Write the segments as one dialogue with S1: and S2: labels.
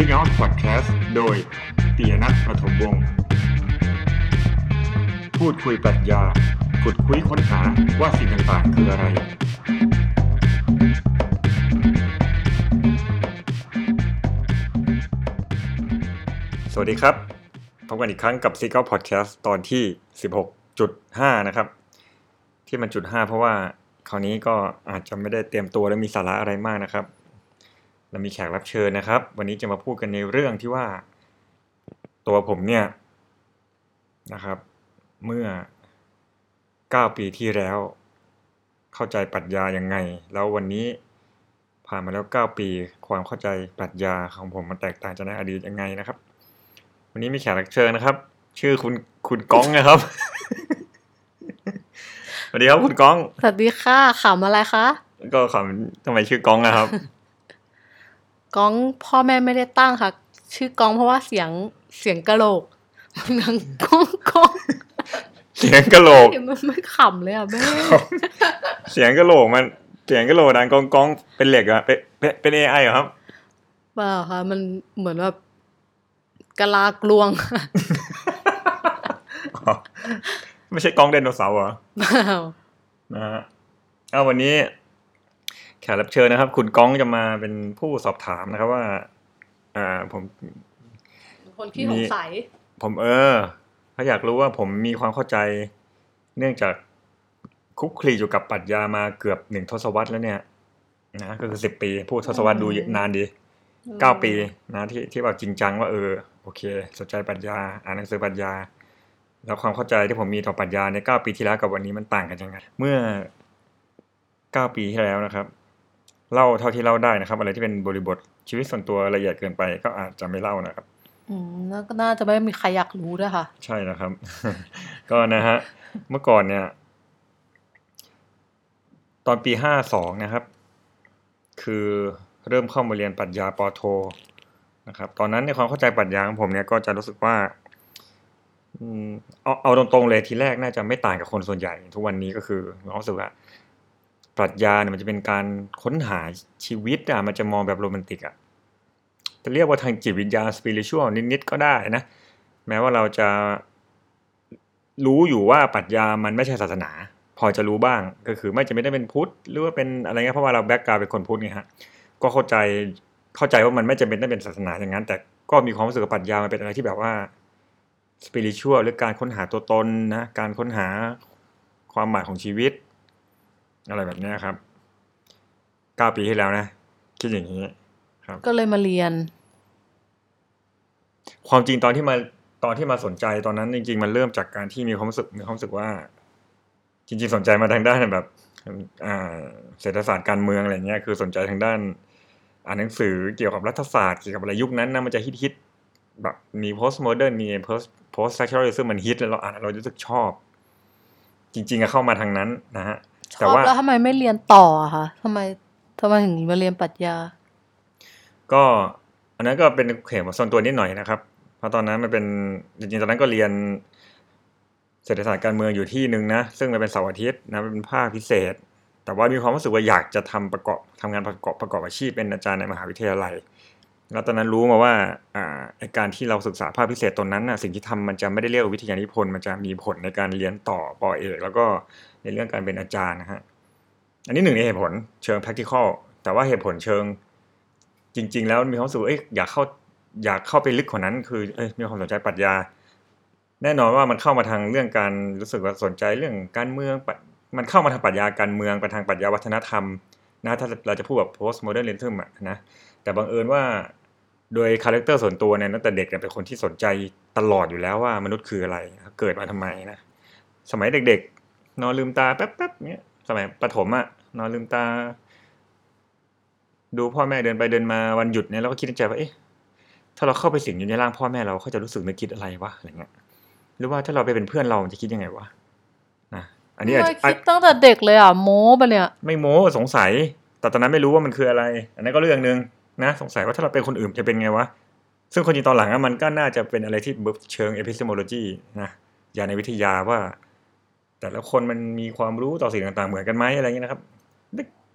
S1: Seek Out Podcast โดยปียนัทประถมวงศ์พูดคุยปรัชญาขุดคุยค้นหาว่าสิ่งต่างๆคืออะไร สวัสดีครับ พบกันอีกครั้งกับ Seek Out Podcast ตอนที่ 16.5 นะครับ ที่มันจุด 5 เพราะว่าคราวนี้ก็อาจจะไม่ได้เตรียมตัวและมีสาระอะไรมากนะครับ เรามีแขกรับเชิญนะครับ วันนี้จะมาพูดกันในเรื่องที่ว่า ตัวผมเนี่ยนะครับ เมื่อ 9 ปีที่แล้ว เข้าใจปรัชญายังไง แล้ววันนี้ผ่านมาแล้ว 9 ปี ความเข้าใจปรัชญาของผมมันแตกต่างจากในอดีตยังไงนะครับ วันนี้มีแขกรับเชิญนะครับ ชื่อคุณคุณก้องนะครับสวัสดีครับคุณก้อง
S2: สวัสดีค่ะขำอะไรคะ
S1: ก็ขำทำไมชื่อก้องนะครับ
S2: ก้องพ่อแม่ไม่ได้ตั้งค่ะ ชื่อก้องเพราะว่าเสียงเสียงกะโหลกมันดังก้องก้อง
S1: เสียงกะโหลก
S2: มันไม่ขำเลยอะแม่
S1: เสียงกะโหลกมันเสียงกะโหลกดังก้องก้องเป็นเหล็กอะเป็นเป็นเป็นเอไอเหรอครับ
S2: เปล่าค่ะมันเหมือนแบบกะลากลวง
S1: อ๋อไม่ใช่กล้องไดโนเสาร์เหรอ
S2: เปล่า
S1: นะฮะเอาวันนี้ แขกรับเชิญนะครับ คุณก้องจะมาเป็นผู้สอบถามนะครับว่า อ่าผม
S2: คนที่สงสัย
S1: ผมเออเขาอยากรู้ว่าผมมีความเข้าใจ เนื่องจากคลุกคลีอยู่กับปรัชญามาเกือบหนึ่งทศวรรษแล้วเนี่ย นะก็คือสิบปีพูดทศวรรษดูนานดีเก้าปีนะที่ที่แบบจริงจังว่าเออโอเค สนใจปรัชญา อ่านหนังสือปรัชญา แล้วความเข้าใจที่ผมมีต่อปรัชญาในเก้าปีที่แล้วกับวันนี้มันต่างกันยังไงเมื่อเก้าปีที่แล้วนะครับ เล่าเท่าที่เล่าได้นะครับ อะไรที่เป็นบริบทชีวิตส่วนตัวละเอียดเกินไปก็อาจจะไม่เล่านะครับ
S2: อืมแล้วก็น่าจะไม่มีใครอยากรู้ด้วยค่ะ
S1: ใช่นะครับ ก็นะฮะเมื่อก่อนเนี่ย ตอนปีห้าสองนะครับ คือเริ่มเข้ามาเรียนปรัชญาปอโทนะครับ ตอนนั้นในความเข้าใจปรัชญาของผมเนี่ยก็จะรู้สึกว่าอืมเอาเอาตรงๆเลยทีแรกน่าจะไม่ต่างกับคนส่วนใหญ่ ทุกวันนี้ก็คือรู้สึกว่า ปรัชญาเนี่ยมันจะเป็นการค้นหาชีวิตอะมันจะมองแบบโรแมนติกอะจะเรียกว่าทางจิตวิญญาณสปิริชวลนิดๆก็ได้นะ แม้ว่าเราจะรู้อยู่ว่าปรัชญามันไม่ใช่ศาสนา พอจะรู้บ้างก็คือไม่จะไม่ได้เป็นพุทธหรือว่าเป็นอะไรเงี้ยเพราะว่าเราแบ็กกราวเป็นคนพุทธไงฮะก็เข้าใจเข้าใจว่ามันไม่จำเป็นต้องเป็นศาสนาอย่างนั้น แต่ก็มีความรู้สึกปรัชญามันเป็นอะไรที่แบบว่าสปิริชวลหรือการค้นหาตัวตนนะการค้นหาความหมายของชีวิต อะไรแบบเนี้ยครับเก้าปีที่แล้วนะ คิดอย่างนี้ครับ
S2: ก็เลยมาเรียน
S1: ความจริงตอนที่มาตอนที่มาสนใจตอนนั้นจริง ๆ มันเริ่มจากการที่มีความรู้สึกมีความรู้สึกว่า จริง ๆ สนใจมาทางด้านแบบอ่าเศรษฐศาสตร์การเมืองอะไรเงี้ยคือสนใจทางด้าน อ่านหนังสือเกี่ยวกับรัฐศาสตร์เกี่ยวกับอะไรยุคนั้นนะมันจะฮิตฮิตๆแบบมี post modern มี post post structuralism มันฮิตแล้วเราอ่านเรารู้สึกชอบ จริงๆอะเข้ามาทางนั้นนะฮะ
S2: ช
S1: แต่
S2: อบ
S1: ว่า
S2: แล้วทำไมไม่เรียนต่ออะคะทำไมทำไมถึงมาเรียนปรัชญา
S1: ก็อันนั้นก็เป็นเหตุผลส่วนตัวนิดหน่อยนะครับเพราะตอนนั้นมันเป็นจริงๆตอนนั้นก็เรียนเศรษฐศาสตร์การเมืองอยู่ที่หนึ่งนะซึ่งมันเป็นเสาร์อาทิตย์นะมันเป็นภาคพิเศษ แต่ว่ามีความรู้สึกว่าอยากจะทำประกอบทำงานประกอบประกอบอาชีพเป็นอาจารย์ในมหาวิทยาลัย แล้วตอนนั้นรู้มาว่าอ่าการที่เราศึกษาภาคพิเศษตรงนั้นน่ะสิ่งที่ทำมันจะไม่ได้เรียกวิทยานิพนธ์มันจะมีผลในการเรียนต่อปอเอกแล้วก็ในเรื่องการเป็นอาจารย์นะฮะอันนี้หนึ่งในเหตุผลเชิง practical แต่ว่าเหตุผลเชิง จริง ๆ แล้วมีความรู้สึกเอ้ยอยากเข้าอยากเข้าไปลึกกว่านั้น คือเอ้ยมีความสนใจปรัชญา แน่นอนว่ามันเข้ามาทางเรื่องการรู้สึกว่าสนใจเรื่องการเมืองมันเข้ามาทางปรัชญาการเมืองไปทางปรัชญาวัฒนธรรมนะถ้าเราจะพูดแบบ post modernism อะนะแต่บังเอิญว่า โดยคาแรคเตอร์ส่วนตัวเนี่ยตั้งแต่เด็กเนี่ยเป็นคนที่สนใจตลอดอยู่แล้วว่ามนุษย์คืออะไร เกิดมาทำไมนะสมัยเด็กๆ นอนลืมตาแป๊บๆเนี้ยสมัยประถมอะนอนลืมตา ดูพ่อแม่เดินไปเดินมาวันหยุดเนี่ยเราก็คิดในใจว่าเอ๊ะถ้าเราเข้าไปสิงอยู่ในร่างพ่อแม่เราเขาจะรู้สึกนึกคิดอะไรวะอะไรเงี้ยหรือว่าถ้าเราไปเป็นเพื่อนเรามันจะคิดยังไงวะนะอันนี้อาจ
S2: ไม่
S1: จะ
S2: คิดตั้งแต่เด็กเลยอะโม้ปะเนี่ย
S1: ไม่โม้สงสัย แต่ตอนนั้นไม่รู้ว่ามันคืออะไร อันนั้นก็เรื่องหนึ่ง นะสงสัยว่าถ้าเราเป็นคนอื่นจะเป็นไงวะ ซึ่งคนจริงตอนหลังอะมันก็น่าจะเป็นอะไรที่เชิง epistemology นะยาในวิทยาว่า แต่ละคนมันมีความรู้ต่อสิ่งต่างๆ เหมือนกันไหมอะไรเงี้ยนะครับ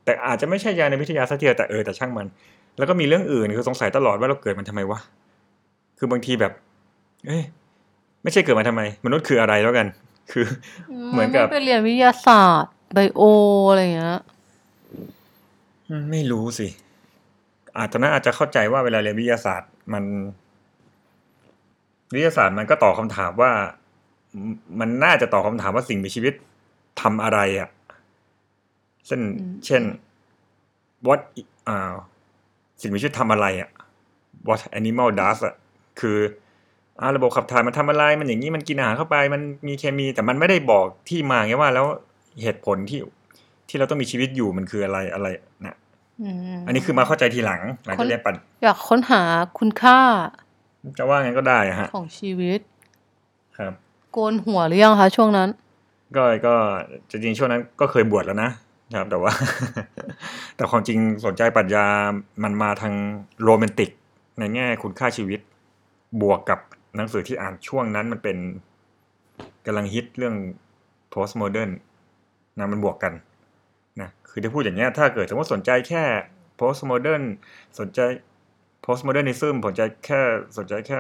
S1: แต่อาจจะไม่ใช่ยาในวิทยาซะทีเดียวแต่เออแต่ช่างมัน แล้วก็มีเรื่องอื่นคือสงสัยตลอดว่าเราเกิดมันทำไมวะคือบางทีแบบ เอ้ยไม่ใช่เกิดมาทำไม มนุษย์คืออะไรแล้วกัน คือเหมือนกับ
S2: ไปเรียนวิทยาศาสตร์ไบโออะไรอย่างเงี้ย
S1: อืมไม่รู้สิ อาจตอนนั้นอาจจะเข้าใจว่าเวลาเรียนวิทยาศาสตร์มัน วิทยาศาสตร์มันก็ตอบคำถามว่าอืมมันน่าจะตอบคำถามว่าสิ่งมีชีวิตทำอะไรอะ่ะเช่น
S2: อืม
S1: เช่น what อ่าสิ่งมีชีวิตทำอะไรอะ่ะ what animal does อะคืออ่าระบบขับถ่ายมันทำอะไร มันอย่างนี้มันกินอาหารเข้าไป มันมีเคมี แต่มันไม่ได้บอกที่มาไงว่าแล้วเหตุผลที่ที่เราต้องมีชีวิตอยู่มันคืออะไรอะไรนะ
S2: ม
S1: อันนี้คือมาเข้าใจทีหลังหลังจากเรียนปัด
S2: อยากค้นหาคุณค่า
S1: จะว่างั้นก็ได้อะฮะ
S2: ของชีวิต
S1: ครับ
S2: โกนหัวหรือยังคะช่วงนั้น
S1: ก็ก็จริงๆช่วงนั้นก็เคยบวชแล้วนะครับ แต่ว่า แต่ความจริงสนใจปรัชญามันมาทางโรแมนติก ในแง่คุณค่าชีวิต บวกกับหนังสือที่อ่านช่วงนั้นมันเป็นกำลังฮิตเรื่อง postmodern นะมันบวกกัน นะคือที่พูดอย่างเงี้ยถ้าเกิดสมมติสนใจแค่ postmodern สนใจ postmodernism สนใจแค่สนใจแค่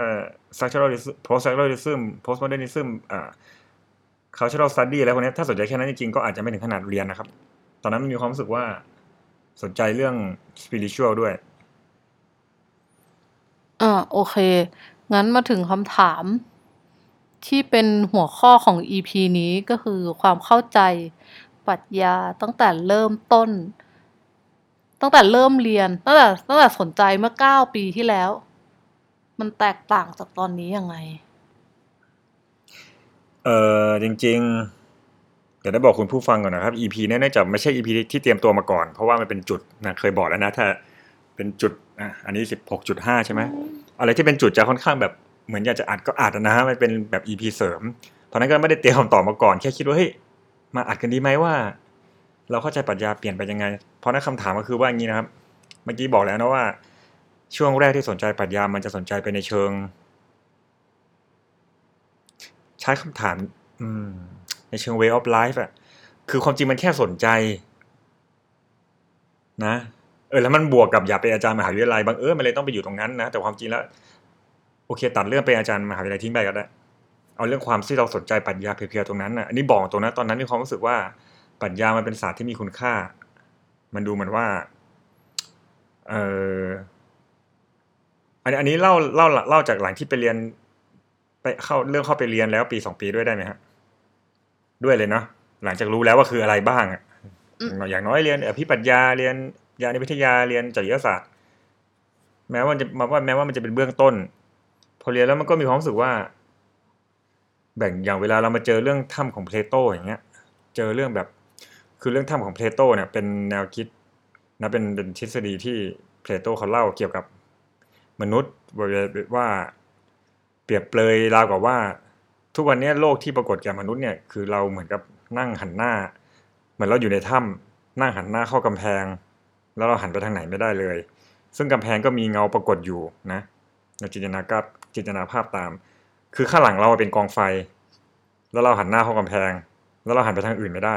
S1: structuralism post-structuralism postmodernism อ่า cultural study อะไรพวกนี้ถ้าสนใจแค่นั้นจริงๆก็อาจจะไม่ถึงขนาดเรียนนะครับ ตอนนั้นมีความรู้สึกว่าสนใจเรื่อง spiritual ด้วย
S2: อ่าโอเค งั้นมาถึงคำถาม ที่เป็นหัวข้อของ EP นี้ก็คือความเข้าใจ ปรัชญาตั้งแต่เริ่มต้น ตั้งแต่เริ่มเรียน ตั้งแต่ตั้งแต่สนใจเมื่อเก้าปีที่แล้ว มันแตกต่างจากตอนนี้ยังไง
S1: เออจริง ๆ เดี๋ยวได้บอกคุณผู้ฟังก่อนนะครับ EP เนี่ยเนื่องจาไม่ใช่ EP ที่เตรียมตัวมาก่อน เพราะว่ามันเป็นจุดนะเคยบอกแล้วนะถ้าเป็นจุดอะอันนี้สิบหกจุดห้าใช่ไหมอะไรที่เป็นจุดจะค่อนข้างแบบเหมือนอยากจะอัดก็อัดนะฮะมันเป็นแบบ EP เสริมตอนนั้นก็ไม่ได้เตรียมคำตอบมาก่อน แค่คิดว่าเฮ้ย มาอัดกันดีไหมว่า เราเข้าใจปรัชญาเปลี่ยนไปยังไง เพราะนั้นคำถามก็คือว่าอย่างนี้นะครับ เมื่อกี้บอกแล้วนะว่า ช่วงแรกที่สนใจปรัชญามันจะสนใจไปในเชิง ใช้คำถามอืมในเชิง way of life อะคือความจริงมันแค่สนใจ นะเออแล้วมันบวกกับอยากเป็นอาจารย์มหาวิทยาลัยบางเออมันเลยต้องไปอยู่ตรงนั้นนะแต่ความจริงแล้ว โอเค ตัดเรื่องเป็นอาจารย์มหาวิทยาลัยทิ้งไปก็ได้ เอาเรื่องความที่เราสนใจปรัชญาเพียวๆตรงนั้นนะอันนี้บอกตรงนะตอนนั้นมีความรู้สึกว่าปรัชญามันเป็นศาสตร์ที่มีคุณค่า มันดูเหมือนว่า เอออันนี้อันนี้เล่าเล่าเล่าจากหลังที่ไปเรียน ไปเข้าเรื่องเข้าไปเรียนแล้วปีสองปีด้วยได้ไหมฮะ ด้วยเลยเนาะหลังจากรู้แล้วว่าคืออะไรบ้างอะ
S2: อืม
S1: อย่างน้อยเรียนอภิปรัชญาเรียนยานิวิทยาเรียนจริยศาสตร์ แม้ว่ามันจะมาว่าแม้ว่ามันจะเป็นเบื้องต้น พอเรียนแล้วมันก็มีความรู้สึกว่า แบ่งอย่างเวลาเรามาเจอเรื่องถ้ำของเพลโตอย่างเงี้ย เจอเรื่องแบบคือเรื่องถ้ำของเพลโตเนี่ยเป็นแนวคิดนะเป็นเป็นทฤษฎีที่เพลโตเขาเล่าเกี่ยวกับมนุษย์ว่าเปรียบเปรยราวกับว่า ทุกวันนี้โลกที่ปรากฏแก่มนุษย์เนี่ยคือเราเหมือนกับนั่งหันหน้า เหมือนเราอยู่ในถ้ำนั่งหันหน้าเข้ากำแพง แล้วเราหันไปทางไหนไม่ได้เลย ซึ่งกำแพงก็มีเงาปรากฏอยู่นะเราจินตนาการจินตนาภาพตาม คือข้างหลังเราเป็นกองไฟ แล้วเราหันหน้าเข้ากำแพง แล้วเราหันไปทางอื่นไม่ได้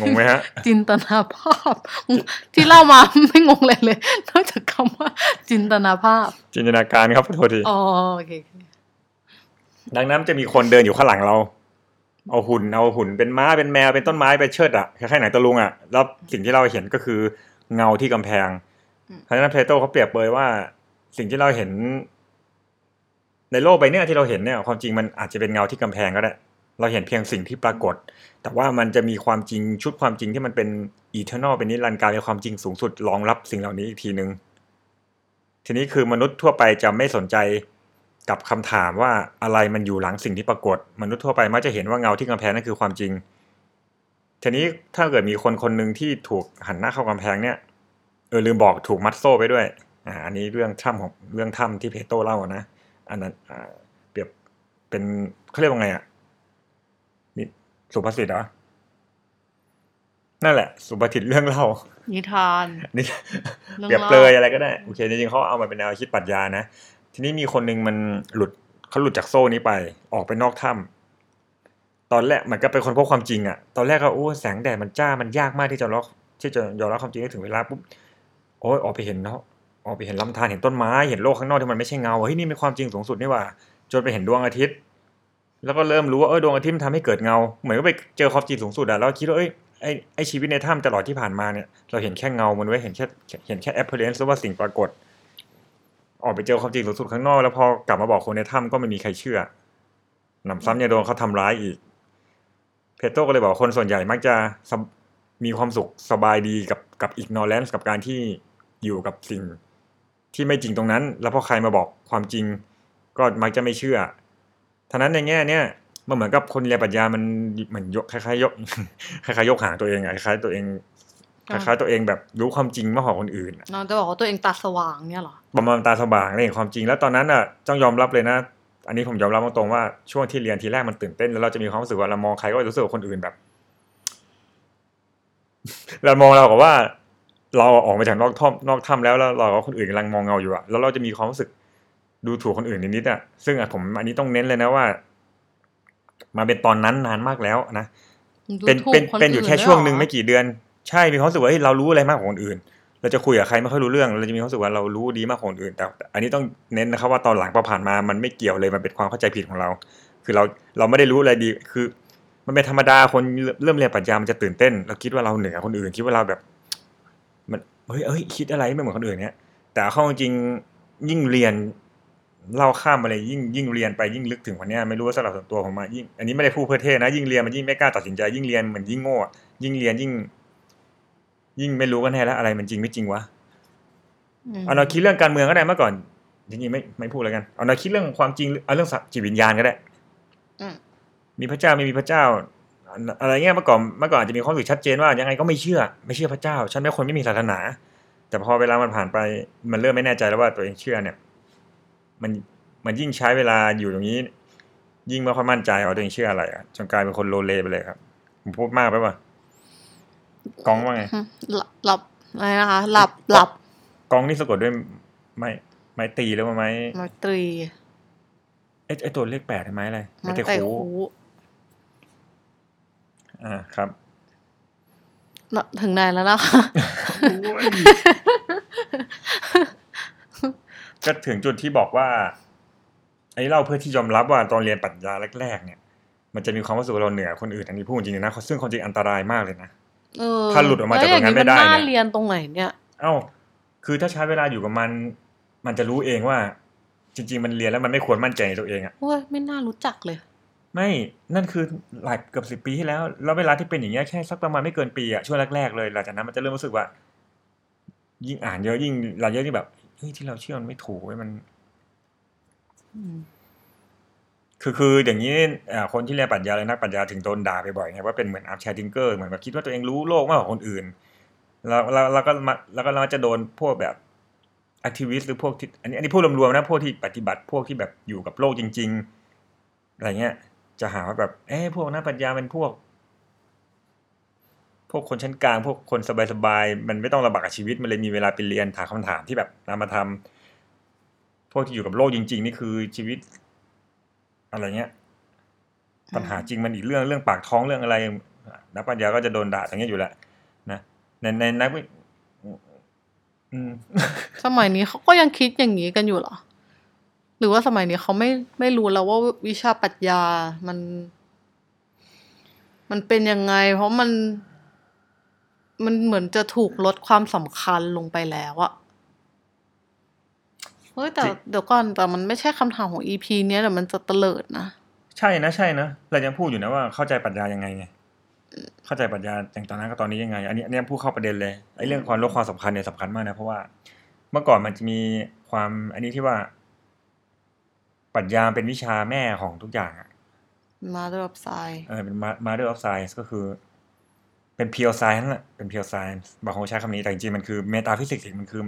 S1: งงไหมฮะ
S2: จินตนาภาพ ที่เล่ามาไม่งงเลยเลย นอกจากคำว่า จินตนาภาพ
S1: จินตนาการครับขอโทษที
S2: อ๋อโอเคโอเค
S1: ดังนั้นจะมีคนเดินอยู่ข้างหลังเรา เอาหุ่นเอาหุ่นเป็นม้าเป็นแมวเป็นต้นไม้ไปเชิดอะคล้ายๆหนังตะลุงอะแล้วสิ่งที่เราเห็นก็คือเงาที่กำแพงเพราะฉะนั้นเพลโตเขาเปรียบเปรยว่า สิ่งที่เราเห็น ในโลกใบเนี้ที่เราเห็นเนี่ยความจริงมันอาจจะเป็นเงาที่กำแพงก็ได้ เราเห็นเพียงสิ่งที่ปรากฏ แต่ว่ามันจะมีความจริงชุดความจริงที่มันเป็น eternal เป็นนิรันดร์กาลเป็นความจริงสูงสุดรองรับสิ่งเหล่านี้อีกทีหนึงทีนี้คือมนุษย์ทั่วไปจะไม่สนใจกับคำถามว่าอะไรมันอยู่หลังสิ่งที่ปรากฏ มนุษย์ทั่วไปมักจะเห็นว่าเงาที่กำแพงนั่นคือความจริง ทีนี้ถ้าเกิดมีคนคนหนึ่งที่ถูกหันหน้าเข้ากำแพงเนี่ยเออลืมบอกถูกมัดโซ่ไปด้วยอ่าอันนี้เรื่องถ้ำของเรื่องถ้ำที่เพลโตเล่านะ อันนั้นอ่าเปรียบเป็นเขาเรียกว่าไงอะนี่ สุภาษิตเหรอนั่นแหละ สุภาษิตเรื่องเล่า
S2: นิทาน
S1: นี่
S2: เรื่อง
S1: เปรียบ
S2: เล่า
S1: เปรยอะไรก็ได้ โอเค จริงๆเขาเอามาเป็นแนวคิดปรัชญานะ ทีนี้มีคนหนึ่งมันหลุดเขาหลุดจากโซ่นี้ไป ออกไปนอกถ้ำตอนแรกมันก็เป็นคนพบความจริงอะตอนแรกก็โอ้แสงแดดมันจ้ามันยากมากที่จะล็อกที่จะยอมรับความจริงให้ถึงเวลาปุ๊บโอโอ้ยออกไปเห็นเนาะ ออกไปเห็นลำธารเห็นต้นไม้เห็นโลกข้างนอกที่มันไม่ใช่เงาเฮ้ยนี่เป็นความจริงสูงสุดนี่ว่า จนไปเห็นดวงอาทิตย์ แล้วก็เริ่มรู้ว่าเออดวงอาทิตย์มันทำให้เกิดเงา เหมือนก็ไปเจอความจริงสูงสุดอะแล้วคิดว่าเอ้ยไอไอชีวิตในถ้ำตลอดที่ผ่านมาเนี่ยเราเห็นแค่เงามันไว้เห็นแค่เห็นแค่ appearance หรือว่าสิ่งปรากฏ ออกไปเจอความจริงสูงสุดข้างนอก แล้วพอกลับมาบอกคนในถ้ำก็ไม่มีใครเชื่อหนำซ้ำยังโดนเขาทำร้ายอีก เพโตก็เลยบอกคนส่วนใหญ่มักจะมีความสุขสบายดีกับกับอีกนอแลนส์กับการที่อยู่กับสิ่ง ที่ไม่จริงตรงนั้น แล้วพอใครมาบอกความจริง ก็มักจะไม่เชื่อท่านั้นในแง่เนี้ยมันเหมือนกับคนเรียนปรัชญามันเหมือนยกคล้ายๆยกคล้ายๆยกหางตัวเองอะคล้ายๆตัวเองค
S2: อ่า
S1: ล้ายๆตัวเองแบบรู้ความจริงมากกว่าคนอื่นอะ
S2: น้องจะบอกว่าตัวเองตาสว่างเนี่ยเหรอ
S1: ประมาณตาสว่างได้เห็นความจริง แล้วตอนนั้นอะต้องยอมรับเลยนะ อันนี้ผมยอมรับตรงๆว่าช่วงที่เรียนทีแรกมันตื่นเต้นแล้วเราจะมีความรู้สึกว่าเรามองใครก็รู้สึกว่าคนอื่นแบบ เรามองเรากับว่า เราออกมาจากนอกถ้ำนอกถ้ำแล้วแล้วเรากับคนอื่นกำลังมองเงาอยู่อะแล้วเราจะมีความรู้สึกดูถูกคนอื่นนิดๆอะซึ่งอะผมอันนี้ต้องเน้นเลยนะว่า มาเป็นตอนนั้นนานมากแล้วนะ
S2: ดู
S1: เป็น
S2: ถูก
S1: เป็น
S2: คน
S1: เป็นอยู่
S2: อื่
S1: แค่
S2: ด้
S1: ช่วงหนึ่ง
S2: เรอ
S1: ไม่กี่เดือน ใช่มีความรู้สึกว่าเฮ้ยเรารู้อะไรมากกว่าคนอื่น เราจะคุยกับใครไม่ค่อยรู้เรื่อง เราจะมีความรู้สึกว่าเรารู้ดีมากกว่าคนอื่นแต่แต่ อันนี้ต้องเน้นนะครับว่าตอนหลังพอผ่านมามันไม่เกี่ยวเลยมันเป็นความเข้าใจผิดของเรา คือเราเราไม่ได้รู้อะไรดีคือ มันเป็นธรรมดาคนเริ่มเรียนปรัชญามันจะตื่นเต้น เราคิดว่าเราเหนือคนอื่น คิดว่าเราแบบมัน เฮ้ยเอ้ยคิดอะไรไม่เหมือนคนอื่นเนี้ยแต่เอาเข้าจริงๆยิ่งเรียนเล่าข้ามอะไรยิ่งยิ่งเรียนไปยิ่งลึกถึงวันเนี้ยไม่รู้ว่าสำหรับส่วนตัวผมอะยิ่งอันนี้ไม่ได้พูดเพื่อเท่นะยิ่งเรียนมันยิ่งไม่กล้าตัดสินใจยิ่งเรียนเหมือนยิ่งโง่อะยิ่งเรียนยิ่ง ยิ่งไม่รู้กันแน่แล้วอะไรมันจริงไม่จริงวะ
S2: ม
S1: เอาเราคิดเรื่องการเมืองก็ได้เมื่อก่อนจริงๆไม่ไม่พูดแล้วกันเอาเราคิดเรื่องความจริงเอาเรื่องสัตว์จิตวิญญาณก็ได้
S2: อืม
S1: มีพระเจ้าไม่มีพระเจ้า อะไรเงี้ยเมื่อก่อนเมื่อก่อนอาจจะมีความรู้สึกชัดเจนว่ายังไงก็ไม่เชื่อ ไม่เชื่อพระเจ้า ฉันเป็นคนไม่มีศาสนา แต่พอเวลามันผ่านไปมันเริ่มไม่แน่ใจแล้วว่าตัวเองเชื่อเนี่ย มันมันยิ่งใช้เวลาอยู่ตรงนี้ ยิ่งไม่ค่อยมั่นใจว่าตัวเองเชื่ออะไรอะจนกลายเป็นคนโลเลไปเลยครับ ผมพูดมากไปป่ะกองว่าไง
S2: อืมหลับหลับอะไรนะคะหลับหลับ
S1: กองนี่สะกดด้วยไม้ไม้ตีหรือว่าไม้
S2: ไมตรี
S1: ไอ้ไอ้ตัวเลขแปดใช่ไหมอะไร
S2: ไม้
S1: ไม้
S2: ไต่
S1: เตะคู
S2: คู
S1: อ่าครับ
S2: น่ะถึงไหนแล้วนะคะ
S1: ก็ถึงจุดที่บอกว่า ไอ้เล่าเพื่อที่ยอมรับว่าตอนเรียนปรัชญาแรก ๆ เนี่ย มันจะมีความรู้สึกว่าเราเหนือคนอื่นอันนี้พูดจริงๆนะซึ่งความจริงอันตรายมากเลยนะ
S2: เออ
S1: ถ้าหลุดออกมาจาก
S2: แล้ว
S1: ตรงนั้นไม่ได้
S2: อย่า
S1: เนี่ย
S2: มัน่าเรียนตรงไหนเนี่ย
S1: เอ้า คือถ้าใช้เวลาอยู่กับมัน มันจะรู้เองว่า จริง ๆ มันเรียนแล้วมันไม่ควรมั่นใจในตัวเองอะ
S2: โอ้ยไม่น่ารู้จักเลย
S1: ไม่นั่นคือหลายเกือบสิบ10ปีที่แล้ว แล้วเวลาที่เป็นอย่างเงี้ยแค่สักประมาณไม่เกินปีอะช่วงแรกๆเลยหลังจากนั้นมันจะเริ่มรู้สึกว่า ยิ่งอ่านเยอะยิ่งเราเยอะยิ่งแบบเฮ้ยที่เราเชื่อมันไม่ถูกเว้ยมัน
S2: อืม
S1: คือคืออย่างนี้อ่าคนที่เรียนปรัชญาเลยนักปรัชญาถึงโดนด่าไปบ่อยไงว่าเป็นเหมือนอาร์แชร์ทิงเกอร์เหมือนแบบคิดว่าตัวเองรู้โลกมากกว่าคนอื่น แล้วแล้วแล้วก็มาแล้วก็เราจะโดนพวกแบบแอคทิวิสต์หรือพวกที่อันนี้อันนี้พูดรวมๆนะพวกที่ปฏิบัติพวกที่แบบอยู่กับโลกจริง ๆ อะไรเงี้ย จะหาว่าแบบเอ้พวกนักปรัชญาเป็นพวก พวกคนชั้นกลางพวกคนสบายๆมันไม่ต้องลำบากกับชีวิตมันเลยมีเวลาไปเรียนถามคำถามที่แบบนำมาทำพวกที่อยู่กับโลกจริง ๆ นี่คือชีวิต อะไรเงี้ยปัญหาจริงมันอีกเรื่องเรื่องปากท้องเรื่องอะไรนักปัญญาก็จะโดนด่าอย่างเงี้ยอยู่แหละนะในในนัก
S2: สมัยนี้เขาก็ยังคิดอย่างนี้กันอยู่เหรอ หรือว่าสมัยนี้เขาไม่ไม่รู้แล้วว่าวิชาปรัชญามัน มันเป็นยังไง เพราะมัน มันเหมือนจะถูกลดความสำคัญลงไปแล้วอะเฮ้ยแต่
S1: จริง
S2: เดี๋ยวก่อนแต่มันไม่ใช่คำถามของอีพีเนี้ยแต่มันจะเตลิดนะ
S1: ใช่นะใช่นะเรายังพูดอยู่นะว่าเข้าใจปรัชญายังไงไงเข้าใจปรัชญาอย่างตอนนั้นกับตอนนี้ยังไง อันนี้อันนี้พูดเข้าประเด็นเลยไอ้เรื่องความลดความสำคัญเนี่ยสำคัญมากนะเพราะว่า เมื่อก่อนมันจะมีความอันนี้ที่ว่า ปรัชญาเป็นวิชาแม่ของทุกอย่างอะ
S2: มาด้วยแบบทราย
S1: เออเป็น mother of science ก็คือ เป็น pure science น่ะเป็น pure science บางคนใช้คำนี้แต่จริงๆมันคือ metaphysics มันคือ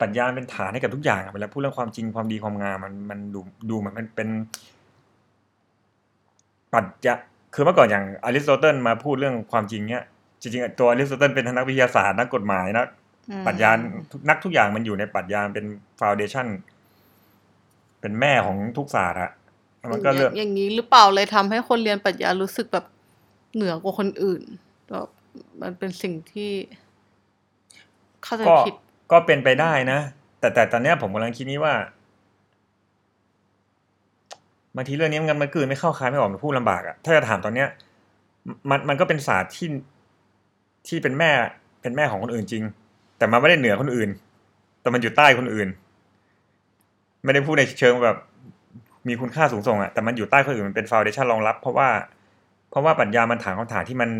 S1: ปรัชญาเป็นฐานให้กับทุกอย่างอะเวลาพูดเรื่องความจริงความดีความงามมันมันดูดูเหมือนมันเป็นปรัชญาคือเมื่อก่อนอย่างอริสโตเติลมาพูดเรื่องความจริงเนี้ยจริงๆตัวอริสโตเติลเป็นทั้งนักวิทยาศาสตร์นักกฎหมายนัก
S2: อืม
S1: ปรัชญาทุกนักทุกอย่างมันอยู่ในปรัชญาเป็น foundation เป็นแม่ของทุกศาสตร์อะแล้วมันก็เริ่ม
S2: อย่างอย่างนี้หรือเปล่าเลยทำให้คนเรียนปรัชญารู้สึกแบบเหนือกว่าคนอื่นแบบมันเป็นสิ่งที่ เข้าใจ
S1: ก็
S2: ผิด
S1: ก็เป็นไปได้นะ แต่แต่ตอนเนี้ยผมกำลังคิดนี้ว่าบางทีเรื่องนี้มันมันกลืนไม่เข้าคายไม่ออกมันพูดลำบากอะถ้าจะถามตอนเนี้ย มันมันก็เป็นศาสตร์ที่ที่เป็นแม่เป็นแม่ของคนอื่นจริง แต่มันไม่ได้เหนือคนอื่น แต่มันอยู่ใต้คนอื่น ไม่ได้พูดในเชิงแบบมีคุณค่าสูงส่งอะแต่มันอยู่ใต้คนอื่นมันเป็นฟาวเดชันรองรับ เพราะว่า เพราะว่าปรัชญามันถามคำถามที่มัน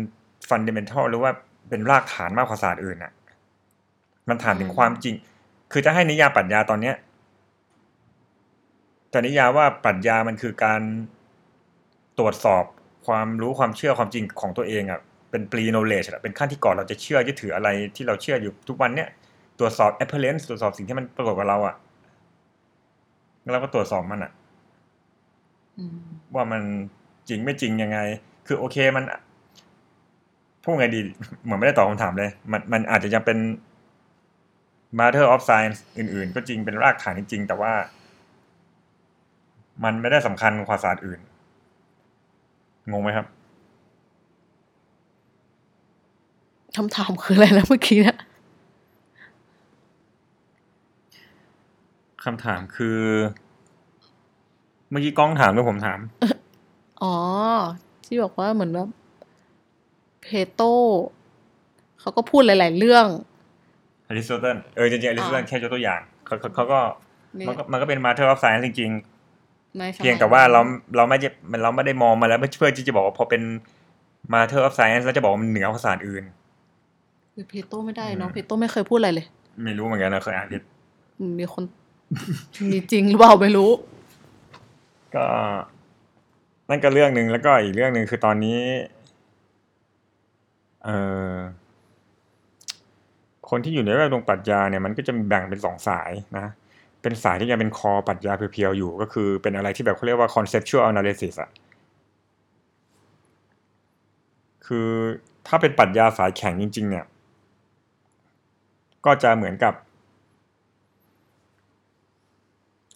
S1: ฟันเดเมนทัลหรือว่าเป็นรากฐานมากกว่าศาสตร์อื่นอะมันถามถึงความจริง คือจะให้นิยามปรัชญาตอนเนี้ยจะนิยามว่าปรัชญามันคือการตรวจสอบความรู้ความเชื่อความจริงของตัวเองอะเป็น pre knowledge อะเป็นขั้นที่ก่อนเราจะเชื่อยึดถืออะไรที่เราเชื่ออยู่ทุกวันเนี้ยตรวจสอบ appearance ตรวจสอบสิ่งที่มันปรากฏกับเราอะ แล้วเราก็ตรวจสอบมันอะ
S2: อืม
S1: ว่ามันจริงไม่จริงยังไง คือโอเคมันพูดไงดี เหมือนไม่ได้ตอบคำถามเลย มันมันอาจจะยังเป็น matter of science อื่น ๆ ก็จริงเป็นรากฐานจริงๆแต่ว่า มันไม่ได้สำคัญกว่าศาสตร์อื่น งงไหมครับ
S2: คำถามคืออะไรนะเมื่อกี้เนะ
S1: คำถามคือ เมื่อกี้กล้องถามหรือผมถาม
S2: อ๋อ ที่บอกว่าเหมือนแบบเพลโตเขาก็พูดหลาย ๆ เรื่อง
S1: อริสโตเติลเออจริงๆอริสโตเติล
S2: อ่า
S1: แค่ยกตัวอย่างเขาเขาเขาก็
S2: นี่
S1: มันก็มันก็เป็น matter of science จริงๆ
S2: ในสมัย
S1: เพียงแต่ว่าเราเราไม่ได้มันเราไม่ได้มองมาแล้วเพื่อที่จะบอกว่าพอเป็น matter of science แล้วจะบอกว่ามันเหนือกว่าศาสตร์อื่น
S2: หรือเพโตไม่ได้เนาะ
S1: อืม
S2: เพโตไม่เคยพูดอะไรเลย
S1: ไม่รู้เหมือนกันนะเคยอ่านผิด
S2: อืมมีคน มีจริงหรือเปล่าไม่รู้
S1: ก็นั่นก็เรื่องหนึ่งแล้วก็อีกเรื่องหนึ่งคือตอนนี้ เออคนที่อยู่ในแวดวงปรัชญาเนี่ยมันก็จะแบ่งเป็นสองสายนะ เป็นสายที่ยังเป็นคอปรัชญาเพียวๆอยู่ ก็คือเป็นอะไรที่แบบเขาเรียกว่า conceptual analysis อะคือถ้าเป็นปรัชญาสายแข็งจริง ๆ เนี่ย ก็จะเหมือนกับ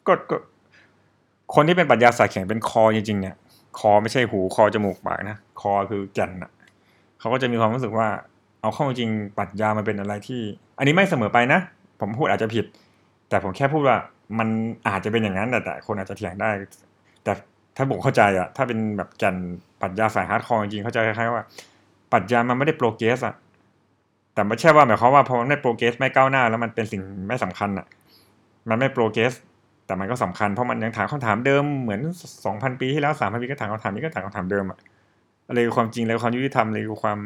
S1: ก็ก็คนที่เป็นปรัชญาสายแข็งเป็นคอจริงๆเนี่ย คอไม่ใช่หูคอจมูกปากนะคอคือแก่นอะเขาก็จะมีความรู้สึกว่า เอาเข้าจริงปรัชญามันเป็นอะไรที่ อันนี้ไม่เสมอไปนะ ผมพูดอาจจะผิด แต่ผมแค่พูดว่ามันอาจจะเป็นอย่างนั้นแต่แต่คนอาจจะเถียงได้ แต่ถ้าผมเข้าใจอะถ้าเป็นแบบแก่นปรัชญาสาย hardcore จริงเข้าใจคล้ายๆว่าปรัชญามันไม่ได้ progress อะแต่ไม่ใช่ว่าหมายความว่าพอมันไม่ progress ไม่ก้าวหน้า แล้วมันเป็นสิ่งไม่สำคัญอะมันไม่ progress แต่มันก็สำคัญเพราะมันยังถามคำถามเดิมเหมือนสองพันปีที่แล้วสามพันปีก็ถามคำถามนี้ก็ถามคำถามเดิมอะอะไรคือความจริงอะไรคือความยุติธรรมอะไรคือความ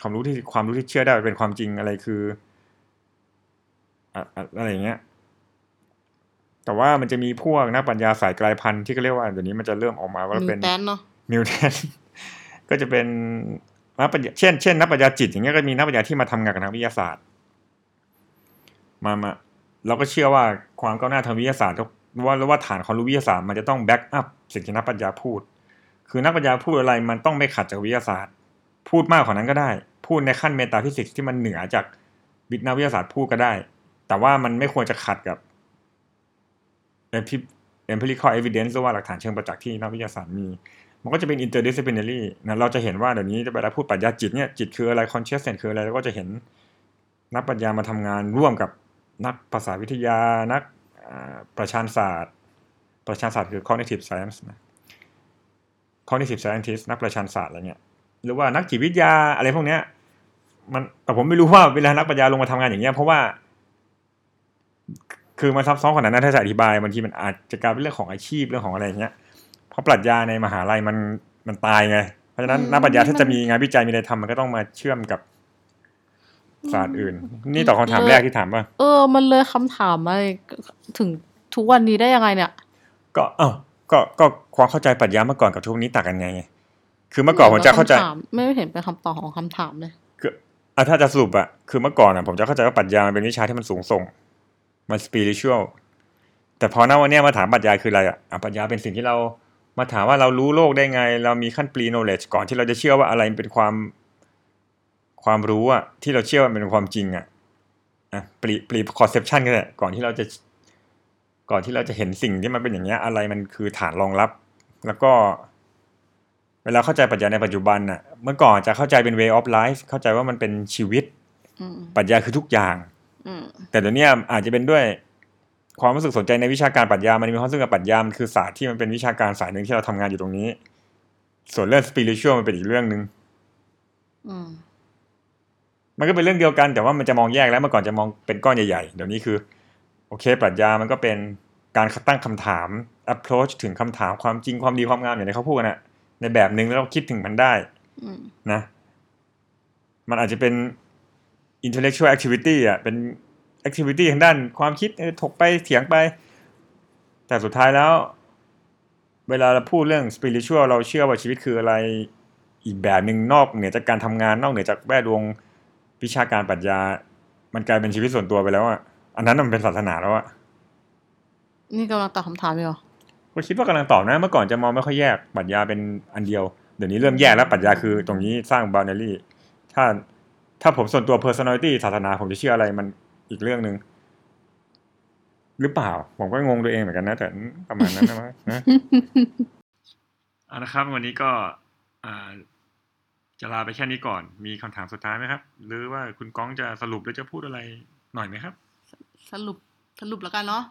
S1: ความรู้ที่ความรู้ที่เชื่อได้ว่าเป็นความจริงอะไรคืออะอะอะไรอย่างเงี้ย แต่ว่ามันจะมีพวกนักปรัชญาสายกลายพันธุ์ที่เขาเรียกว่าเดี๋ยวนี้มันจะเริ่มออกมาว่า
S2: mutant
S1: เนาะ mutant ก็จะเป็นนักปรัชญาเช่นเช่นนักปรัชญาจิตอย่างเงี้ยก็มีนักปรัชญาที่มาทำงานกับนักวิทยาศาสตร์ มามาเราก็เชื่อว่าความก้าวหน้าทางวิทยาศาสตร์ ว่าว่าฐานความรู้วิทยาศาสตร์มันจะต้อง back up สิ่งที่นักปรัชญาพูด คือนักปรัชญาพูดอะไรมันต้องไม่ขัดจากวิทยาศาสตร์ พูดมากกว่านั้นก็ได้ พูดในขั้น metaphysics ที่มันเหนือจากวิทยาวิทยาศาสตร์พูดก็ได้ แต่ว่ามันไม่ควรจะขัดกับ empi- empirical evidence หรือว่าหลักฐานเชิงประจักษ์ที่นักวิทยาศาสตร์มี มันก็จะเป็น interdisciplinary นะเราจะเห็นว่าเดี๋ยวนี้เวลาพูดปรัชญาจิตเนี่ยจิตคืออะไร consciousness คืออะไรแล้วก็จะเห็นนักปรัชญามาทำงานร่วมกับนักภาษาวิทยานัก ประชานศาสตร์ ประชานศาสตร์คือ cognitive science นะ cognitive scientist นักประชานศาสตร์อะไรเงี้ยหรือว่านักจิตวิทยาอะไรพวกเนี้ยมันแต่ผมไม่รู้ว่าเวลานักปรัชญาลงมาทำงานอย่างเงี้ยเพราะว่า คือมันซับซ้อนขนาดนั้นถ้าจะอธิบายบางทีมันอาจจะกลายเป็นเรื่องของอาชีพเรื่องของอะไรอย่างเงี้ยเพราะปรัชญาในมหาลัยมันมันตายไง เพราะฉะนั้น
S2: อืม
S1: นักปรัชญาถ้า
S2: มัน
S1: จะมีงานวิจัยมีอะไรทำมันก็ต้องมาเชื่อมกับ ศาสตร์อื่น นี่ตอบคำถามแรกที่ถามว่า
S2: เออ มันเลยคำถามอะไรถึงทุกวันนี้ได้ยังไงเนี่ย
S1: ก็เอ้าก็ก็ความเข้าใจปรัชญาเมื่อก่อนกับทุกวันนี้ต่างกันไง คือเมื่อก่อนผมจะเข้าใจ
S2: คำถมไม่เห็นเป็นคำตอบของคำถามเลย
S1: คืออะถ้าจะสรุปอะคือเมื่อก่อนอะผมจะเข้าใจว่าปรัชญามันเป็นวิชาที่มันสูงส่ง มันสปิริชวลแต่พอหน้าวันเนี้ยมาถามปรัชญาคืออะไรอะอะปรัชญาเป็นสิ่งที่เรามาถามว่าเรารู้โลกได้ไง เรามีขั้น pre knowledge ก่อนที่เราจะเชื่อว่าอะไรเป็นความ ความรู้อะที่เราเชื่อว่ามันเป็นความจริงอะอะ pre pre conception ก็ได้ก่อนที่เราจะ ก่อนที่เราจะเห็นสิ่งที่มันเป็นอย่างเงี้ย อะไรมันคือฐานรองรับ แล้วก็ เวลาเข้าใจปรัชญาในปัจจุบันน่ะเมื่อก่อนจะเข้าใจเป็น way of life เข้าใจว่ามันเป็นชีวิต
S2: อืม
S1: ปรัชญาคือทุกอย่าง
S2: อืม
S1: แต่เดี๋ยวนี้อาจจะเป็นด้วยความรู้สึกสนใจในวิชาการปรัชญา มันมีความรู้สึกกับปรัชญา มันคือศาสตร์ที่มันเป็นวิชาการสายหนึ่งที่เราทำงานอยู่ตรงนี้ ส่วนเรื่องสปิริชวลมันเป็นอีกเรื่องหนึ่ง
S2: อื ม
S1: มันก็เป็นเรื่องเดียวกันแต่ว่ามันจะมองแยกแล้วเมื่อก่อนจะมองเป็นก้อนใหญ่ๆ เดี๋ยวนี้คือโอเคปรัชญามันก็เป็นการตั้งคำถาม approach ถึงคำถามความจริงความดีความงามอย่างที่เขาพูดกันอะในแบบหนึ่งแล้วเราคิดถึงมันได้
S2: อืม
S1: นะ มันอาจจะเป็น intellectual activity อะเป็น activity ทางด้านความคิดเออถกไปเถียงไป แต่สุดท้ายแล้ว เวลาเราพูดเรื่อง spiritual เราเชื่อว่าชีวิตคืออะไรอีกแบบหนึ่งนอกเหนือจากการทำงานนอกเหนือจากแวดวง วิชาการปรัชญา มันกลายเป็นชีวิตส่วนตัวไปแล้วอะอันนั้นมันเป็นศาสนาแล้วอะ
S2: นี่กำลังตอบคำถามอยู่เหรอ
S1: ก็คิดว่ากำลังตอบนะเมื่อก่อนจะมองไม่ค่อยแยกปรัชญาเป็นอันเดียว เดี๋ยวนี้เริ่มแยกแล้วปรัชญาคือตรงนี้สร้าง boundary ถ้าถ้าผมส่วนตัว personality ศาสนาผมจะเชื่ออะไรมันอีกเรื่องหนึ่งหรือเปล่า ผมก็งงตัวเองเหมือนกันนะแต่ประมาณนั้นนะมั้งนะเอาละครับ วันนี้ก็อ่า จะลาไปแค่นี้ก่อน มีคำถามสุดท้ายไหมครับ หรือว่าคุณก้องจะสรุปหรือจะพูดอะไรหน่อยไหมครับ
S2: สรุปสรุปแล้วกันเนาะ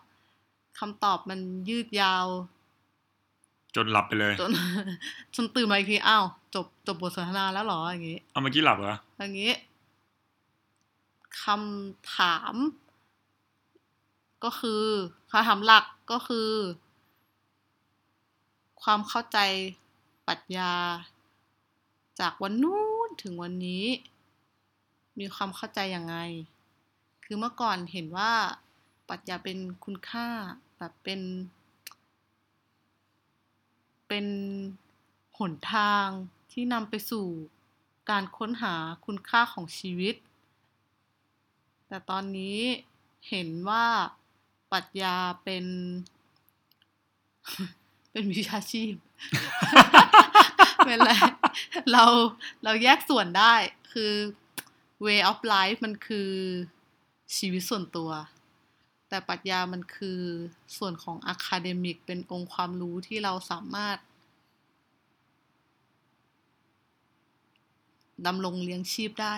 S2: คำตอบมันยืดยาว
S1: จนหลับไปเลย
S2: จนจนตื่นมาอีกทีอ้าวจบจบบทสนทนาแล้วเหรออย่างงี้
S1: เอาเมื่อกี้หลับเหรอ
S2: อย่างงี้คำถาม ก็คือคำถามหลักก็คือ ความเข้าใจปรัชญา จากวันนู้นถึงวันนี้ มีความเข้าใจยังไง คือเมื่อก่อนเห็นว่าปรัชญาเป็นคุณค่าแบบเป็น เป็นหนทางที่นำไปสู่การค้นหาคุณค่าของชีวิต แต่ตอนนี้เห็นว่าปรัชญาเป็น เป็นวิชาชีพ เป็นอะไร เราเราแยกส่วนได้คือ way of life มันคือชีวิตส่วนตัว แต่ปรัชญามันคือส่วนของ academic เป็นองค์ความรู้ที่เราสามารถดำรงเลี้ยงชีพได้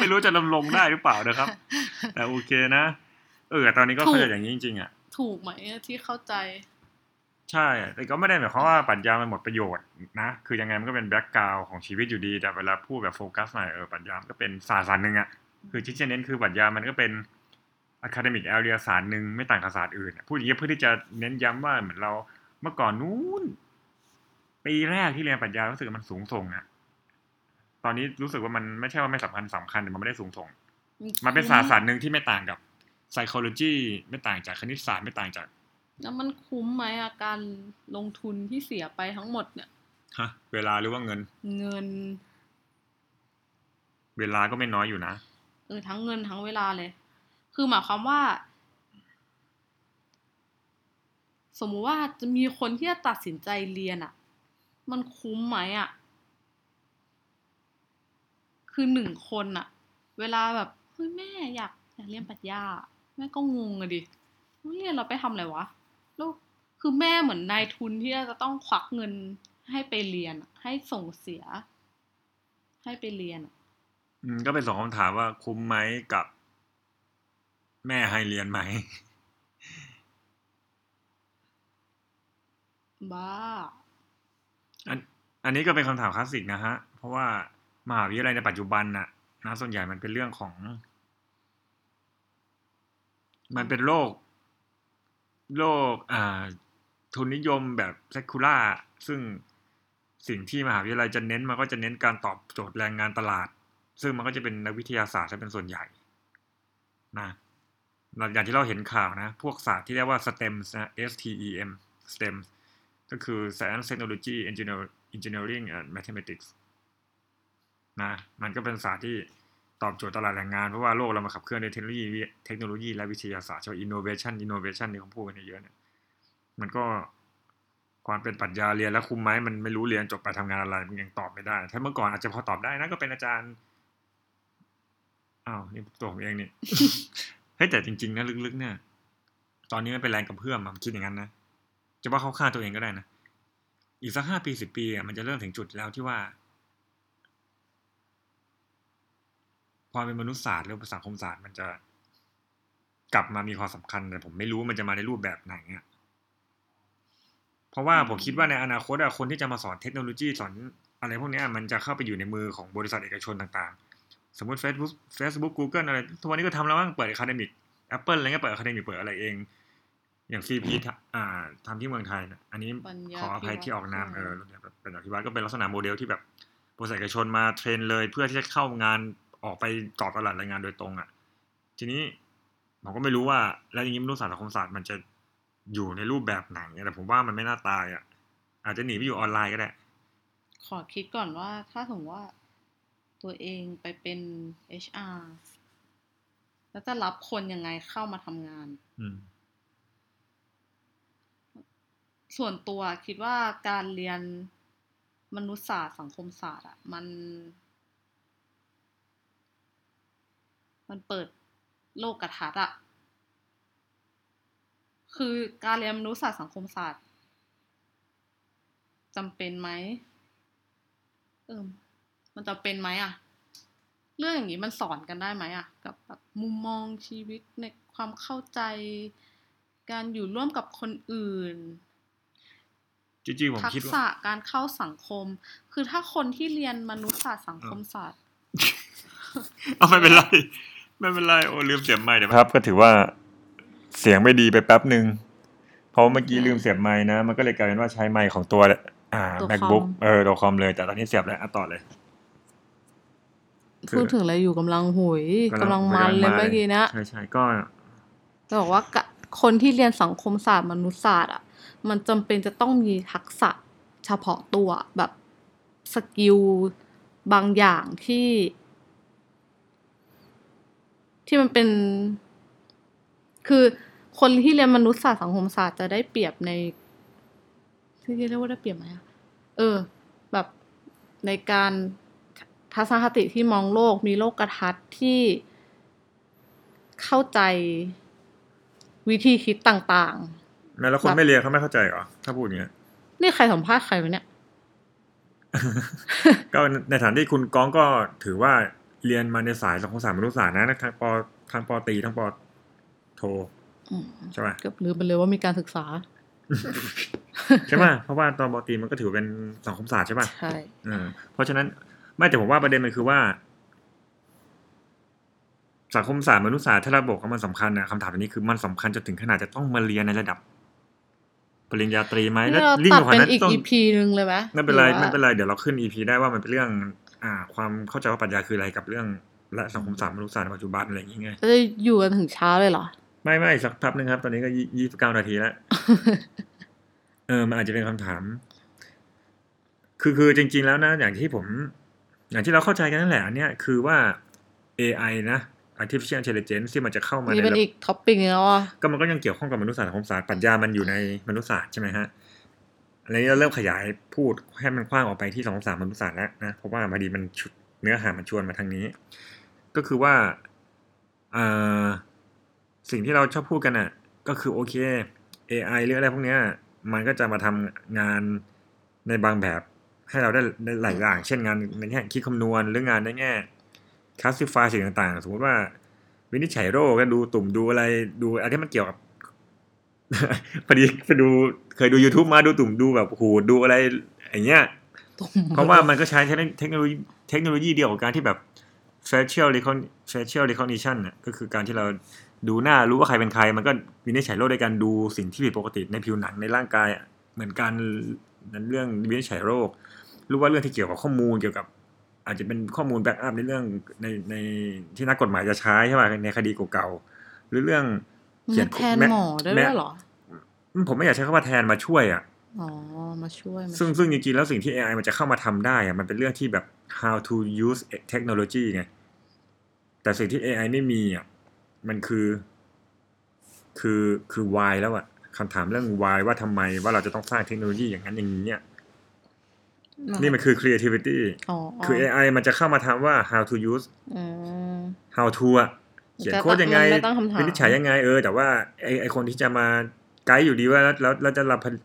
S1: ไม่รู้จะดำรงได้หรือเปล่านะครับ แต่โอเคนะ เออตอนนี้ก็
S2: ถูก
S1: เข้าใจอย่างนี้จริงๆอะ
S2: ถูกไหมที่เข้าใจ
S1: ใช่ แต่ก็ไม่ได้หมายความว่าปรัชญามันหมดประโยชน์นะ คือยังไงมันก็เป็น background ของชีวิตอยู่ดี แต่เวลาพูดแบบโฟกัสหน่อยเออปรัชญามันก็เป็นศาสตร์ศาสตร์หนึ่งอะคือที่จะเน้นคือปรัชญามันก็เป็น academic area ศาสตร์หนึ่งไม่ต่างกับศาสตร์อื่นอะพูดอย่างนี้เพื่อที่จะเน้นย้ำว่าเหมือนเราเมื่อก่อนนู้นปีแรกที่เรียนปรัชญารู้สึกว่ามันสูงส่งอะตอนนี้รู้สึกว่ามันไม่ใช่ว่าไม่สำคัญสำคัญแต่มันไม่ได้สูงส่ง มันเป็นศาสตร์ศาสตร์หนึ่งที่ไม่ต่างกับ psychology ไม่ต่างจากคณิตศาสตร์ไม่ต่างจาก
S2: แล้วมันคุ้มไหมอาการลงทุนที่เสียไปทั้งหมดเนี่ย
S1: ฮะ เวลาหรือว่าเงิน
S2: เงิน
S1: เวลาก็ไม่น้อยอยู่นะ
S2: เออทั้งเงินทั้งเวลาเลย คือหมายความว่า สมมุติว่าจะมีคนที่จะตัดสินใจเรียนอะ่ะ มันคุ้มไหมอะ่ะ คือหนึ่งคนอะ่ะ เวลาแบบเฮ้ยแม่อยากอยากเรียนปรัชญาแม่ก็งงอะดิเรียนเราไปทำอะไรวะ แล้วคือแม่เหมือนนายทุนที่จะต้องควักเงินให้ไปเรียนอะให้ส่งเสีย ให้ไปเรียนอะ
S1: อืมก็เป็นสองคำถามว่าคุ้มไหมกับ แม่ให้เรียนไหม
S2: บ้า
S1: อันอันนี้ก็เป็นคำถามคลาสสิกนะฮะ เพราะว่ามหาวิทยาลัยในปัจจุบันน่ะนะส่วนใหญ่มันเป็นเรื่องของ มันเป็นโลก โลกอ่าทุนนิยมแบบเซคูล่าซึ่งสิ่งที่มหาวิทยาลัยจะเน้นมันก็จะเน้นการตอบโจทย์แรงงานตลาด ซึ่งมันก็จะเป็นนักวิทยาศาสตร์ซะเป็นส่วนใหญ่นะอย่างที่เราเห็นข่าวนะ พวกศาสตร์ที่เรียกว่า STEM นะ S T E M STEM ก็คือ Science Technology Engineer Engineering and Mathematics นะมันก็เป็นศาสตร์ที่ ตอบโจทย์ตลาดแรงงาน เพราะว่าโลกเรามาขับเคลื่อนด้วยเทคโนโลยีเทคโนโลยีและวิทยาศาสตร์ใช่ไหม innovation innovation ที่เขาพูดกันเยอะเนี่ยมันก็ความเป็นปรัชญาเรียนแล้วคุมไหมมันไม่รู้เรียนจบไปทำงานอะไรมันยังตอบไม่ได้ ถ้าเมื่อก่อนอาจจะพอตอบได้นะก็เป็นอาจารย์อ้าวนี่ตัวผมเองนี่เฮ้แต่จริงๆนะลึกๆเนี่ย ตอนนี้ไมันเป็นแรงกระเพื่อมอะผมคิดอย่างนั้นนะจะว่าเขาฆ่าตัวเองก็ได้นะอีกสักห้าปีสิบปีอะมันจะเริ่มถึงจุดแล้วที่ว่า ความเป็นมนุษยศาสตร์หรือสังคมศาสตร์มันจะกลับมามีความสำคัญแต่ผมไม่รู้ว่ามันจะมาในรูปแบบไหนอะเพราะว่าผมคิดว่าในอนาคตอะคนที่จะมาสอนเทคโนโลยีสอนอะไรพวกเนี้ยมันจะเข้าไปอยู่ในมือของบริษัทเอกชนต่างๆ สมมติ Facebook Facebook Google อะไรทุกวันนี้ก็ทำแล้วบ้างเปิด Academic Apple อะไรเงี้ยเปิด Academic เปิดอะไรเอง อย่าง CP ทำอ่าทำที่เมืองไทยนะอันนี้
S2: ปัญญา
S1: ขออภัยที่ออกนาม
S2: พิ
S1: เอ
S2: วัตร
S1: อแบบเป็นอภิวัตก็เป็นลักษณะโมเดลที่แบบบริษัทเอกชนมาเทรนเลยเพื่อที่จะเข้างาน ออกไปตอบตลาดแรงงานโดยตรงอะ ทีนี้ผมก็ไม่รู้ว่า แล้วอย่างนี้มนุษยศาสตร์สังคมศาสตร์มันจะอยู่ในรูปแบบไหนแต่ผมว่ามันไม่น่าตายอะ อาจจะหนีไปอยู่ออนไลน์ก็ได้
S2: ขอคิดก่อนว่าถ้าสมมติว่าตัวเองไปเป็น HR แล้วจะรับคนยังไงเข้ามาทำงาน
S1: อืม
S2: ส่วนตัวคิดว่าการเรียนมนุษยศาสตร์สังคมศาสตร์อะ มัน มันเปิดโลกกระทัดอะคือการเรียนมนุษยศาสตร์สังคมศาสตร์จำเป็นไหมเออมันจะเป็นไหมอะเรื่องอย่างนี้มันสอนกันได้ไหมอะกับแบบมุมมองชีวิตในความเข้าใจ การอยู่ร่วมกับคนอื่น
S1: จริงๆผม
S2: ทัก
S1: คิด
S2: ษะ
S1: ว่า
S2: การเข้าสังคม คือถ้าคนที่เรียนมนุษยศาสตร์สังคมศาสตร์
S1: เอาไม่เป็นไร ไม่เป็นไรโอ้ลืมเสียบไม้เดี๋ยวครับ ก็ถือว่าเสียงไม่ดีไปแป๊บหนึ่งเพราะเมื่อกี้ลืมเสียบไม้นะ มันก็เลยกลายเป็นว่าใช้ไมค์ของตัวอ่า
S2: ตัวคอม
S1: macbook เออตัวคอมเลยแต่ตอนนี้เสียบแล้วอะต่อเลยคือ
S2: พูดถึงอะไรอยู่กำลังหุยกำลังมันเลยเมื่อกี้นะ
S1: ใช่ใช่ก็
S2: จะบอกว่ากะคนที่เรียนสังคมศาสตร์มนุษยศาสตร์อะ มันจำเป็นจะต้องมีทักษะเฉพาะตัวแบบสกิลบางอย่างที่ ที่มันเป็น คือคนที่เรียนมนุษยศาสตร์สังคมศาสตร์จะได้เปรียบในที่เรียกว่าได้เปรียบไหมอะเออ แบบในการทัศนคติที่มองโลกมีโลกกระทัดที่เข้าใจวิธีคิดต่าง
S1: แม้แล้วคนไม่เรียนเขาไม่เข้าใจเหรอ ถ้าพูดอย่างเงี้ย
S2: ๆนี่ใครสัมภาษณ์ใครวะเนี่ย
S1: ก็ในฐานที่คุณก้องก็ถือว่า เรียนมาในสายสังคมศาสตร์มนุษยศาสตร์นะทั้งปทั้งปอตรีทั้งปอโท
S2: อืม
S1: ใช่ป่ะ
S2: เกือบลืมไปเลยว่ามีการศึกษา
S1: ใช่ป่ะเพราะว่าตอนปอตรีมันก็ถือเป็นสังคมศาสตร์ใช่ป่ะ
S2: ใช่
S1: เออเพราะฉะนั้นไม่แต่ผมว่าประเด็นมันคือว่า สังคมศาสตร์มนุษยศาสตร์ถ้าเราบอกว่ามันสำคัญนะคำถามอันนี้คือมันสำคัญจนถึงขนาดจะต้องมาเรียนในระดับปริญญาตรีไหม
S2: นี่
S1: แล้ว
S2: เรา
S1: ยิ่ง
S2: ตัด
S1: กว่า
S2: เป็น
S1: นั้น
S2: อีก
S1: ต้อง
S2: EP นึงเลยไหม
S1: ไม่เป็นไร
S2: หอว่า
S1: ไม่เป็นไรเดี๋ยวเราขึ้น EP ได้ว่ามันเป็นเรื่อง อ่า ความเข้าใจว่าปรัชญาคืออะไรกับเรื่อง และสังคมศาสตร์มนุษยศาสตร์ในปัจจุบันอะไรอย่างเงี้ย
S2: จะอยู่กันถึงเช้าเลยเหรอ
S1: ไม่ไม่สักพักหนึ่งครับ ตอนนี้ก็ยี่สิบเก้านาทีแล้วเออมันอาจจะเป็นคำถาม คือคือจริง ๆแล้วนะ อย่างที่ผม อย่างที่เราเข้าใจกันนั่นแหละอันเนี้ยคือว่า AI นะ artificial intelligence ที่มันจะเข้ามา
S2: นี่
S1: ใน
S2: เป็น
S1: ระ
S2: อีกท็อปปิ้งแล้วอะ
S1: ก็มันก็ยังเกี่ยวข้องกับมนุษยศาสตร์สังคมศาสตร์ปรัชญามันอยู่ในมนุษยศาสตร์ใช่ไหมฮะ อะไรนี้เราเริ่มขยายพูดให้มันกว้างออกไปที่สังคมศาสตร์มนุษยศาสตร์แล้วนะเพราะว่าพอดีมันเนื้อหามันชวนมาทางนี้ ก็คือว่าสิ่งที่เราชอบพูดกันอะ ก็คือโอเค AI หรืออะไรพวกเนี้ย มันก็จะมาทำงานในบางแบบให้เราได้ไดหลายอย่าง เช่นงานในแง่คิดคำนวณหรืองานในแง่คลาสสิฟายสิ่งต่างๆ สมมติว่า วินิจฉัยโรคก็ดูตุ่มดูอะไรดูอะไรที่มันเกี่ยวกับ พอดีไปดูเคยดู YouTube มาดูตุ่มดูแบบหูดูอะไรอย่างเงี้ย
S2: ตุ่ม
S1: เพราะว่ามันก็ใช้เทคโนโลยีเทคโนโลยีเดียวกับการที่แบบ facial recognition facial recognition น่ะก็คือการที่เราดูหน้ารู้ว่าใครเป็นใคร มันก็วินิจฉัยโรคด้วยการดูสิ่งที่ผิดปกติในผิวหนังในร่างกายอะเหมือนกันนั้นเรื่องวินิจฉัยโรค รู้ว่าเรื่องที่เกี่ยวกับข้อมูลเกี่ยวกับ อาจจะเป็นข้อมูล backup ในเรื่องในในที่นักกฎหมายจะใช้ใช่ป่ะในคดีเก่าๆหรือเรื่อง
S2: มันแทนหมอได้ด้วยเหรอ
S1: ผมไม่อยากใช้คำว่าแทนมาช่วยอะ
S2: อ๋อมาช่วยมา
S1: ซึ่งซึ่งจริงๆแล้วสิ่งที่ AI มันจะเข้ามาทำได้อะมันเป็นเรื่องที่แบบ how to use technology ไงแต่สิ่งที่ AI ไม่มีอะมันคือ คือคือ why แล้วอะคำถามเรื่อง why ว่าทำไมว่าเราจะต้องสร้างเทคโนโลยีอย่างนั้นอย่างนี้เนี่ยนี่มันคือ creativity
S2: อ๋อ
S1: คือ AI มันจะเข้ามาทำว่า how to use
S2: อืม
S1: how to อะ เขียนโค้ดยังไง
S2: มันไม่ตั้งคำถาม
S1: วินิจฉัยยังไงเออ แต่ว่าไอไอคนที่จะมาไกด์อยู่ดีว่าแล้วแล้วแล้วจะรับผลิต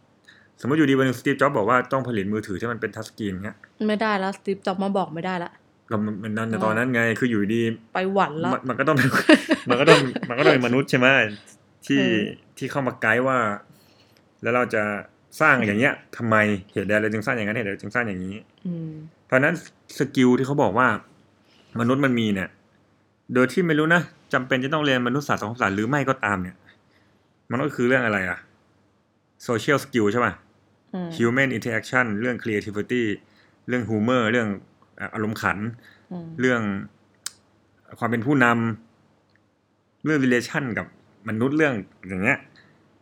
S1: สมมติอยู่ดีวันหนึ่ง Steve Jobs บอกว่าต้องผลิตมือถือที่มันเป็น touch screen เงี้ย
S2: ไม่ได้แล้ว Steve Jobs มาบอกไม่ได้ละ
S1: ก็มันมันนั่นใน
S2: อ่า
S1: ตอนนั้นไงคืออยู่ดี
S2: ไปหวันละ
S1: มันมันก็ต้องเป็นมันก็ต้องมันก็ต้องเป็นมนุษย์ใช่ไหมที่
S2: เออ
S1: ที่เข้ามาไกด์ว่า แล้วเราจะสร้างอย่างเงี้ยทำไมเหตุใดเราจึงสร้างอย่างนั้นเหตุใดเราจึงสร้างอย่างนี้
S2: อืม
S1: เพราะฉะนั้นสกิลที่เขาบอกว่ามนุษย์มันมีเนี่ย โดยที่ไม่รู้นะจำเป็นจะต้องเรียนมนุษยศาสตร์สังคมศาสตร์หรือไม่ก็ตามเนี่ย มันก็คือเรื่องอะไรอะ social skill ใช่ป่ะ
S2: อืม
S1: human interaction เรื่อง creativity เรื่อง humor เรื่องอะอารมณ์ขัน
S2: อืม
S1: เรื่องความเป็นผู้นำเรื่อง relation กับมนุษย์เรื่องอย่างเงี้ย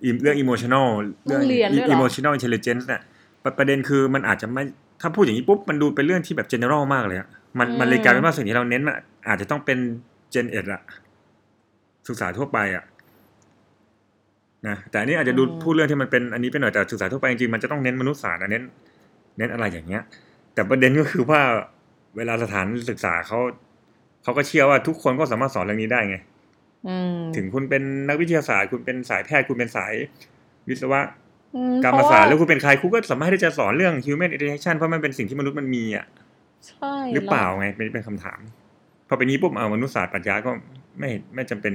S1: อีเรื่อง emotional
S2: ต้องเรียนด้วยเหรอ
S1: emotional intelligence เนี่ยประประเด็นคือมันอาจจะไม่ถ้าพูดอย่างนี้ปุ๊บมันดูเป็นเรื่องที่แบบ general มากเลยอะมันมันเลยกลายเป็นว่าสิ่งที่เราเน้นมันอาจจะต้องเป็น gen เอ็ดอะศึกษาทั่วไปอะนะแต่อันนี้อาจจะดู
S2: อืม
S1: พูดเรื่องที่มันเป็นอันนี้ไปหน่อยแต่ศึกษาทั่วไปจริงๆมันจะต้องเน้นมนุษยศาสตร์อะเน้น เน้นอะไรอย่างเงี้ย แต่ประเด็นก็คือว่าเวลาสถานศึกษาเขาเขาก็เชื่อว่าทุกคนก็สามารถสอนเรื่องนี้ได้ไง
S2: อืม
S1: ถึงคุณเป็นนักวิทยาศาสตร์ คุณเป็นสายแพทย์คุณเป็นสายวิศวะ
S2: อื
S1: กรรม
S2: เพะ
S1: ศาสตร์
S2: ว่
S1: แล้วคุณเป็นใครคุณก็สามารถที่จะสอนเรื่อง human interaction เพราะมันเป็นสิ่งที่มนุษย์มันมีอะ
S2: ใช่
S1: หรือเปล่าไงเป็นเป็นคำถามพ อเป็นนี้ปุ๊บเอามนุษยศาสตร์ปรัชญาก็ไม่ไม่จำเป็น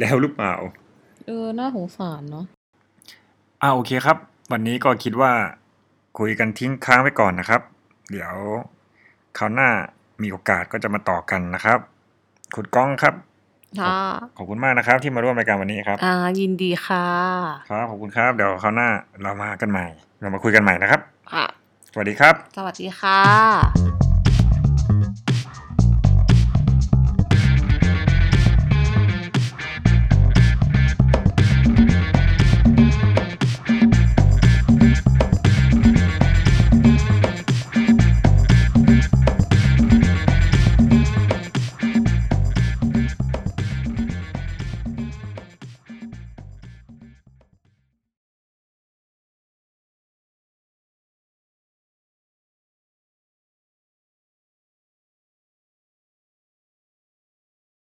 S1: แล้วหรือเปล่า
S2: เออ น่าสงสารเนาะ
S1: อ่าโอเคครับ วันนี้ก็คิดว่าคุยกันทิ้งค้างไว้ก่อนนะครับ เดี๋ยวคราวหน้ามีโอกาสก็จะมาต่อกันนะครับ คุณก้องครับ
S2: ค่ะ
S1: ขอบคุณมากนะครับ ที่มาร่วมรายการวันนี้ครับ
S2: อ่า ยินดีค่ะ
S1: ครับขอบคุณครับ เดี๋ยวคราวหน้าเรามากันใหม่ เรามาคุยกันใหม่นะครับ
S2: ค่ะ
S1: สวัสดีครับ
S2: สวัสดีค่ะ